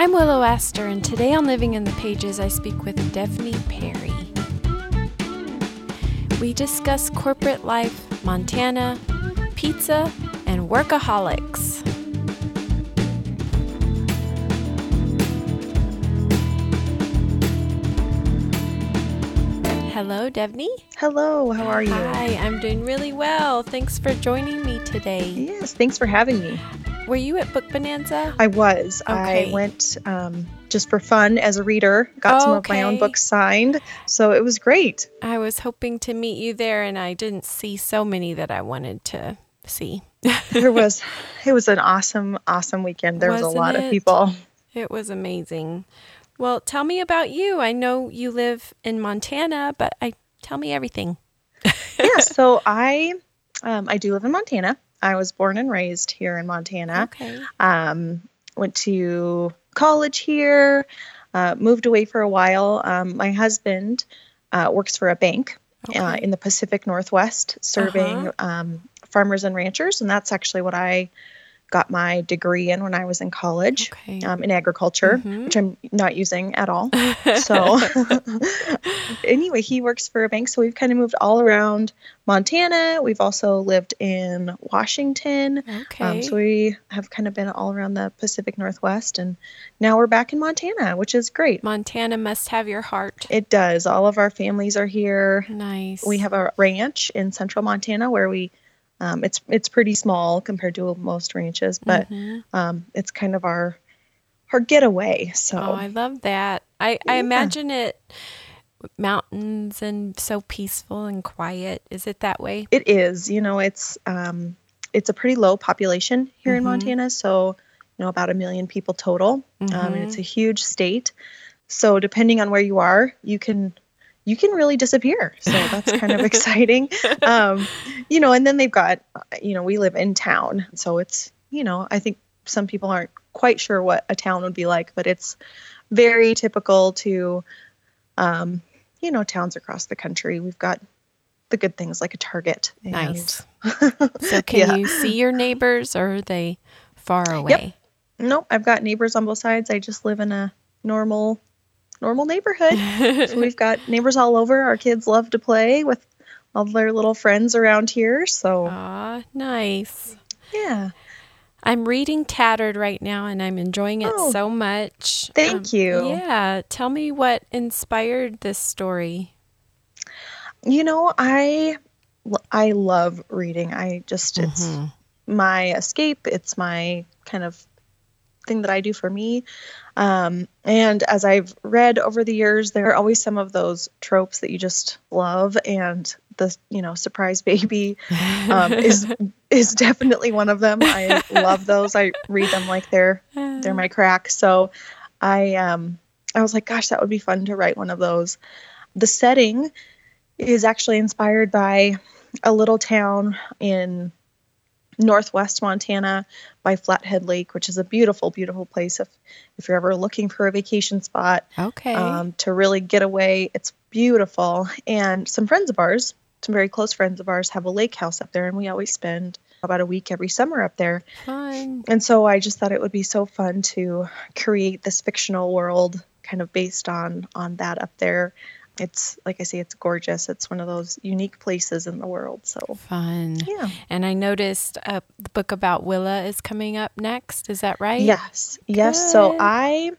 I'm Willow Aster, and today on Living in the Pages, I speak with Devney Perry. We discuss corporate life, Montana, pizza, and workaholics. Hello, Devney. Hello, how are you? Hi, I'm doing really well. Thanks for joining me today. Yes, thanks for having me. Were you at Book Bonanza? I was. Okay. I went um, just for fun as a reader, got some of my own books signed, so it was great. I was hoping to meet you there, and I didn't see so many that I wanted to see. There was, it was an awesome, awesome weekend. There was a Wasn't lot it? of people. It was amazing. Well, tell me about you. I know you live in Montana, but I tell me everything. yeah, so I, um, I do live in Montana. I was born and raised here in Montana. Okay. Um, went to college here, uh, moved away for a while. Um, my husband uh, works for a bank uh, in the Pacific Northwest, serving Uh-huh. um, farmers and ranchers, and that's actually what I got my degree in when I was in college. Okay. Um, in agriculture, Mhm. which I'm not using at all. So, anyway, he works for a bank. So, we've kind of moved all around Montana. We've also lived in Washington. okay. Um, so we have kind of been all around the Pacific Northwest, and now we're back in Montana, which is great. Montana must have your heart. It does. All of our families are here. Nice. We have a ranch in central Montana where we, um, it's it's pretty small compared to most ranches, but Mhm. um, it's kind of our our getaway. So Oh, I love that. I, I imagine it mountains and so peaceful and quiet. Is it that way? it is. You know, it's um, it's a pretty low population here in Mhm. Montana. So you know, about a million people total. um, and it's a huge state. So depending on where you are, you can you can really disappear. So that's kind of exciting. Um, you know, and then they've got you know we live in town, so it's you know I think some people aren't quite sure what a town would be like, but it's very typical to um, you know towns across the country. We've got the good things like a Target. and- Nice. So can Yeah. you see your neighbors or are they far away? Yep. Nope, I've got neighbors on both sides. I just live in a normal normal neighborhood. so we've got neighbors all over. Our kids love to play with all their little friends around here. So Aw, nice. yeah. I'm reading Tattered right now and I'm enjoying it Oh, so much. thank you. Yeah. Tell me what inspired this story. You know, I I love reading. I just it's Mhm. my escape. It's my kind of thing that I do for me. Um, and as I've read over the years, there are always some of those tropes that you just love, and the you know surprise baby um, is is definitely one of them. I love those. I read them like they're they're my crack. So I um I was like, gosh, that would be fun to write one of those. The setting is actually inspired by a little town in northwest Montana by Flathead Lake, which is a beautiful, beautiful place if if you're ever looking for a vacation spot Okay. um, to really get away. It's beautiful. And some friends of ours, some very close friends of ours, have a lake house up there, and we always spend about a week every summer up there. Fun. And so I just thought it would be so fun to create this fictional world kind of based on on that up there. It's like I say, it's gorgeous. It's one of those unique places in the world. So Fun. yeah. And I noticed uh, the book about Willa is coming up next. Is that right? Yes. Yes. So I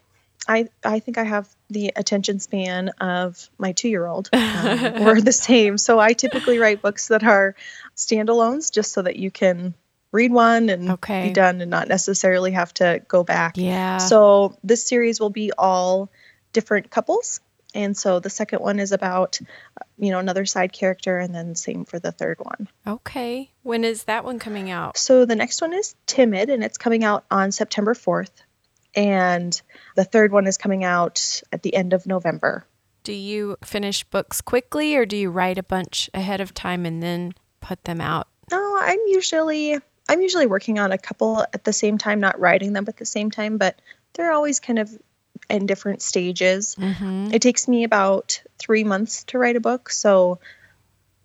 I I think I have the attention span of my two year old. Um, we're the same. So I typically write books that are standalones just so that you can read one and Okay. be done and not necessarily have to go back. Yeah. So this series will be all different couples. And so the second one is about, you know, another side character, and then same for the third one. okay. When is that one coming out? So the next one is Timid, and it's coming out on September 4th. And the third one is coming out at the end of November. Do you finish books quickly or do you write a bunch ahead of time and then put them out? No, I'm usually I'm usually working on a couple at the same time, not writing them at the same time, but they're always kind of in different stages. Mm-hmm. It takes me about three months to write a book, so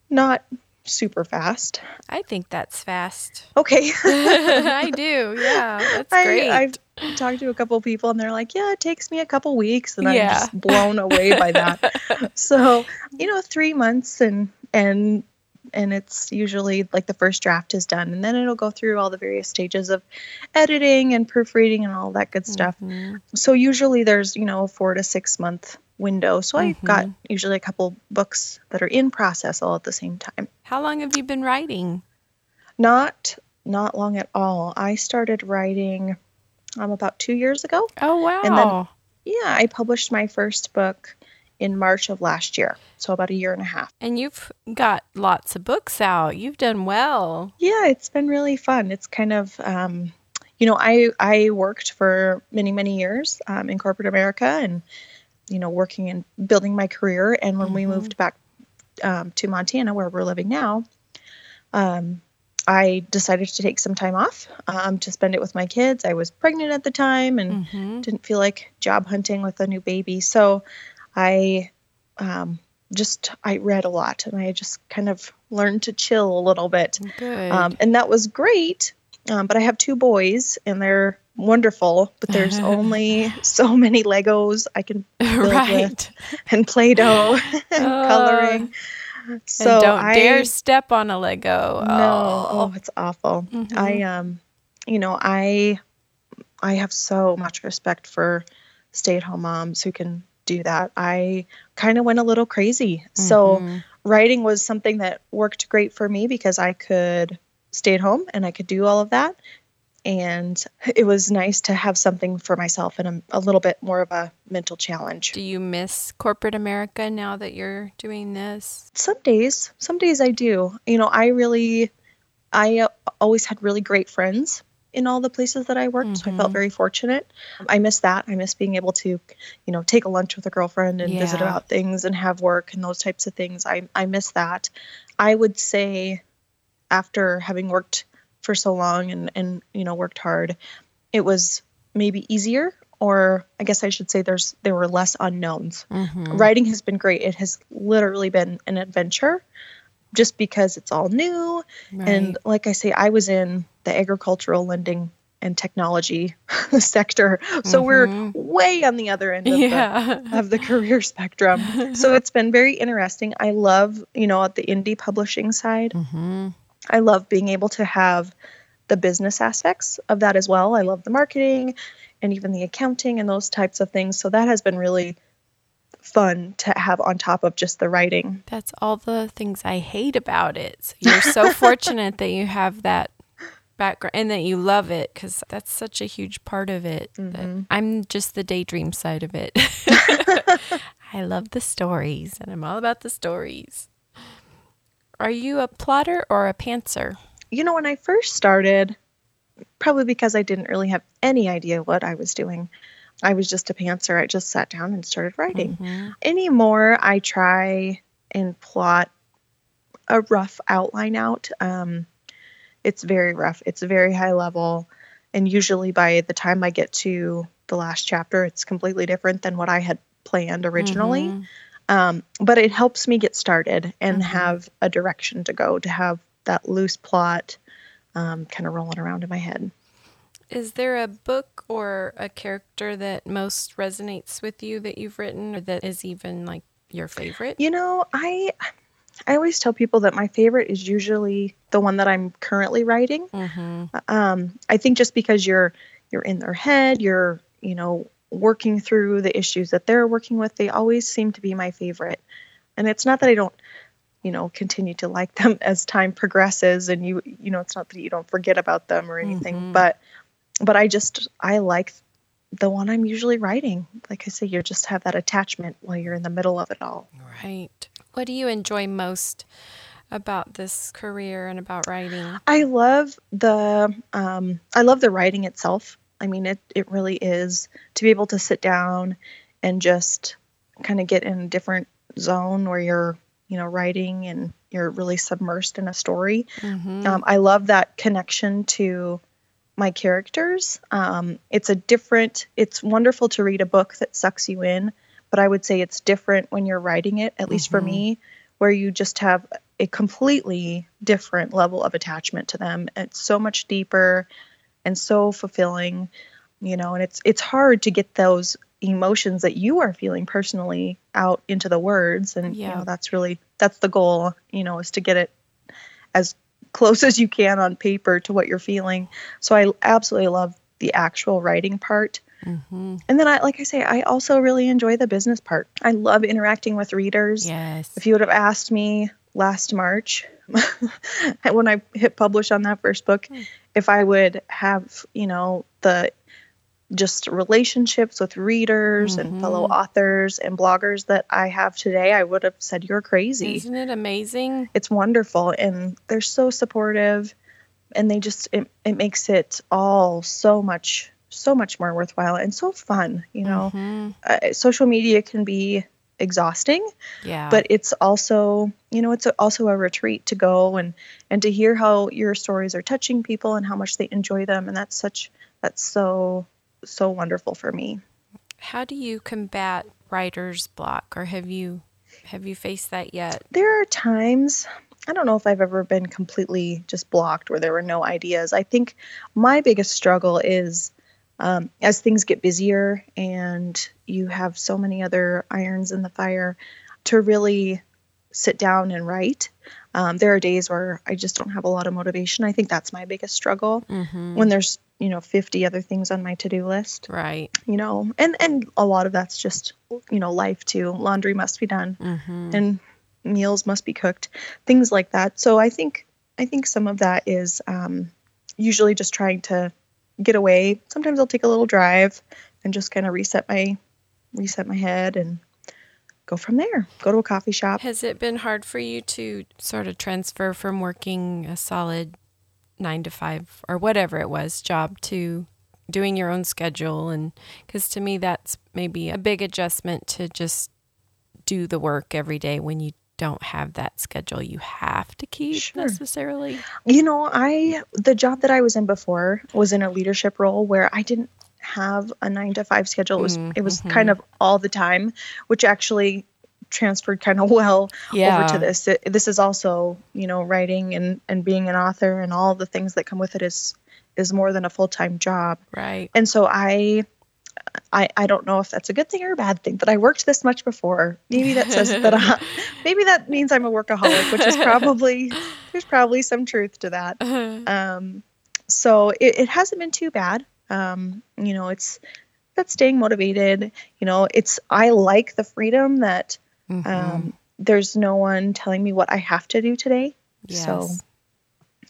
not super fast. I think that's fast. Okay. I do. Yeah. That's great. I, I've talked to a couple people and they're like, yeah, it takes me a couple weeks. And I'm just blown away by that. so, you know, three months and, and, and it's usually like the first draft is done and then it'll go through all the various stages of editing and proofreading and all that good stuff. Mhm. So usually there's, you know, a four to six month window. So I've got usually a couple books that are in process all at the same time. How long have you been writing? Not not long at all. I started writing um, about two years ago. Oh, wow. And then- Yeah, I published my first book in March of last year. So about a year and a half. and you've got lots of books out. You've done well. Yeah, it's been really fun. It's kind of, um, you know, I I worked for many many years um, in corporate America and you know working and building my career. And when we Mhm. moved back um, to Montana, where we're living now, um, I decided to take some time off um, to spend it with my kids. I was pregnant at the time and hmm didn't feel like job hunting with a new baby. So I um, just I read a lot and I just kind of learned to chill a little bit. Um, and that was great. Um, but I have two boys and they're wonderful, but there's only so many Legos I can build right. with and Play Doh and Uh, coloring. So and don't I, dare step on a Lego. no, oh, it's awful. Mhm. I um, you know, I I have so much respect for stay-at-home moms who can do that. I kind of went a little crazy. So Mhm. writing was something that worked great for me because I could stay at home and I could do all of that. And it was nice to have something for myself and a, a little bit more of a mental challenge. do you miss corporate America now that you're doing this? Some days, some days I do. You know, I really, I uh, always had really great friends in all the places that I worked. So I felt Mhm. very fortunate. I miss that. I miss being able to, you know, take a lunch with a girlfriend and visit about things and have work and those types of things. I, I miss that. I would say after having worked for so long and, and, you know, worked hard, it was maybe easier or I guess I should say there's there were less unknowns Mhm. writing has been great. It has literally been an adventure just because it's all new. And like I say, I was in the agricultural lending and technology sector. So we're Mhm. way on the other end of, yeah. the, of the career spectrum. So it's been very interesting. I love, you know, at the indie publishing side, hmm I love being able to have the business aspects of that as well. I love the marketing and even the accounting and those types of things. So that has been really fun to have on top of just the writing. That's all the things I hate about it. So you're so fortunate that you have that background and that you love it because that's such a huge part of it. Mhm. I'm just the daydream side of it. I love the stories and I'm all about the stories. Are you a plotter or a pantser? You know, when I first started, probably because I didn't really have any idea what I was doing, I was just a pantser. I just sat down and started writing. Mhm. anymore i try and plot a rough outline out um, it's very rough it's very high level and usually by the time i get to the last chapter it's completely different than what i had planned originally Mhm. um, but it helps me get started and Mhm. have a direction to go to have that loose plot um, kind of rolling around in my head Is there a book or a character that most resonates with you that you've written or that is even like your favorite? You know, I I always tell people that my favorite is usually the one that I'm currently writing. Mm-hmm. Um, I think just because you're you're in their head, you're you know working through the issues that they're working with. They always seem to be my favorite, and it's not that I don't you know continue to like them as time progresses, and you you know it's not that you don't forget about them or anything, Mhm. but but I just I like the one I'm usually writing. Like I say, you just have that attachment while you're in the middle of it all. Right. What do you enjoy most about this career and about writing? I love the um, I love the writing itself. I mean, it it really is to be able to sit down and just kind of get in a different zone where you're you know writing and you're really submersed in a story. Mm-hmm. Um, I love that connection to my characters. Um, it's a different. It's wonderful to read a book that sucks you in, but I would say it's different when you're writing it. At least for Mhm. me, where you just have a completely different level of attachment to them. It's so much deeper and so fulfilling, you know, and it's it's hard to get those emotions that you are feeling personally out into the words and Yeah. you know that's really that's the goal, you know, is to get it as close as you can on paper to what you're feeling. So I absolutely love the actual writing part. Mm-hmm. And then I like I say I also really enjoy the business part. I love interacting with readers. Yes. If you would have asked me last March when I hit publish on that first book, if I would have, you know, the just relationships with readers and fellow authors and bloggers that I have today, I would have said you're crazy. Isn't it amazing? It's wonderful and they're so supportive and they just it, it makes it all so much so much more worthwhile and so fun, you know. Mhm. Uh, social media can be exhausting Yeah. but it's also you know it's a, also a retreat to go and and to hear how your stories are touching people and how much they enjoy them and that's such that's so so wonderful for me. How do you combat writer's block, or have you have you faced that yet? there are times i don't know if i've ever been completely just blocked where there were no ideas. I think my biggest struggle is um, as things get busier and you have so many other irons in the fire to really sit down and write. Um, there are days where i just don't have a lot of motivation. I think that's my biggest struggle. Mm-hmm. when there's you know 50 other things on my to-do list. Right. you know and and a lot of that's just you know life too. Laundry must be done. Mm-hmm. and meals must be cooked. Things like that. So i think i think some of that is um, usually just trying to get away. Sometimes i'll take a little drive and just kind of reset my reset my head and go from there. Go to a coffee shop. Has it been hard for you to sort of transfer from working a solid nine to five or whatever it was job to doing your own schedule? And because to me, that's maybe a big adjustment to just do the work every day when you don't have that schedule you have to keep Sure. necessarily. You know, I the job that I was in before was in a leadership role where I didn't have a 9 to 5 schedule. It was mm, it was mm-hmm. kind of all the time, which actually transferred kind of well Yeah. over to this. It, this is also, you know, writing and and being an author and all the things that come with it is is more than a full-time job. Right. And so I I, I don't know if that's a good thing or a bad thing that I worked this much before. Maybe that says that I, maybe that means I'm a workaholic, which is probably there's probably some truth to that. Um, so it, it hasn't been too bad. Um, you know, it's that's staying motivated. You know, it's I like the freedom that Mm-hmm. um, there's no one telling me what I have to do today. So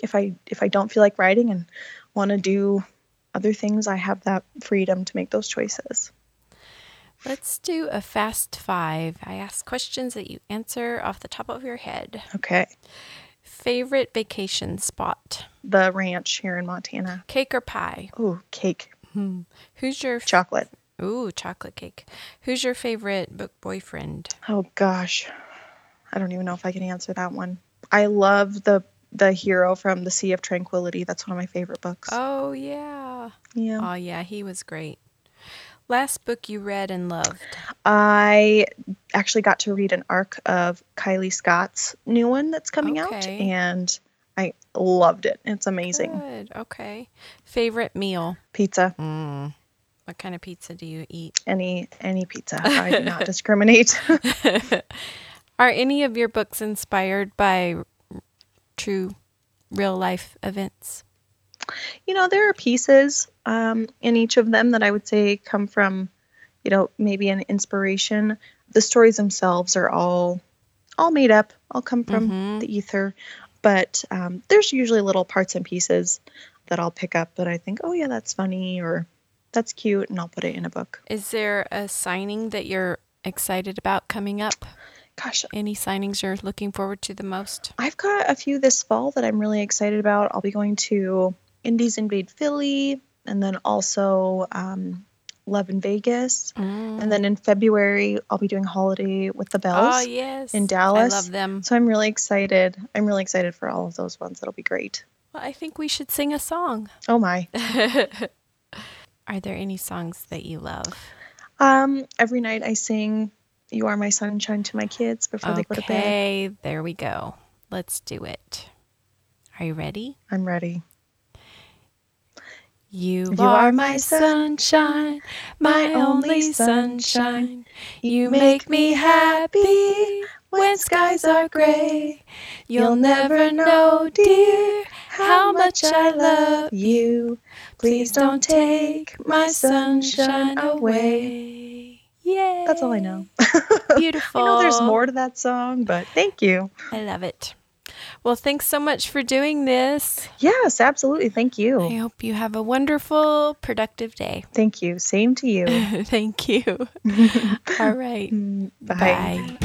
if I if I don't feel like writing and want to do other things, I have that freedom to make those choices. Let's do a fast five. I ask questions that you answer off the top of your head. Okay. Favorite vacation spot? The ranch here in Montana. Cake or pie? Ooh, cake, Hmm. Who's your chocolate. Ooh, chocolate cake. Who's your favorite book boyfriend? Oh gosh. I don't even know if I can answer that one. I love the the hero from The Sea of Tranquility. That's one of my favorite books. Oh, yeah. yeah. Oh, yeah, he was great. Last book you read and loved? I actually got to read an arc of Kylie Scott's new one that's coming out and I loved it. It's amazing. Good. Okay. Favorite meal? Pizza. Mm. What kind of pizza do you eat? Any any pizza. I do not discriminate. Are any of your books inspired by true real life events? you know, there are pieces um, in each of them that I would say come from, you know, maybe an inspiration. The stories themselves are all all made up, all come from the ether, but um, there's usually little parts and pieces that I'll pick up that I think, oh yeah, that's funny or that's cute, and I'll put it in a book. Is there a signing that you're excited about coming up? Gosh, Any signings you're looking forward to the most? I've got a few this fall that I'm really excited about. I'll be going to Indies Invade Philly, and then also um, Love in Vegas. And then in February, I'll be doing Holiday with the Bells Oh, yes. in Dallas. I love them. So I'm really excited. I'm really excited for all of those ones. That'll be great. Well, I think we should sing a song. Oh my. Are there any songs that you love? Um, every night I sing "You Are My Sunshine" to my kids before they go to bed. Okay, there we go. Let's do it. Are you ready? I'm ready. You, You are are my sunshine, my only sunshine. You make me happy when skies are gray. You'll never know, dear, how much I love you. Please don't take my sunshine away. Yay. That's all I know. Beautiful. I know there's more to that song, but thank you. I love it. Well, thanks so much for doing this. Yes, absolutely. Thank you. I hope you have a wonderful, productive day. Thank you. Same to you. Thank you. All right. Mm, Bye.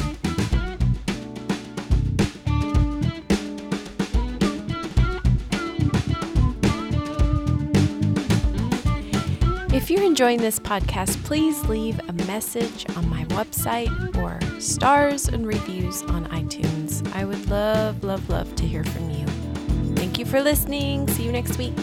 If you're enjoying this podcast, please leave a message on my website or stars and reviews on iTunes. I would love, love, love to hear from you. Thank you for listening. See you next week.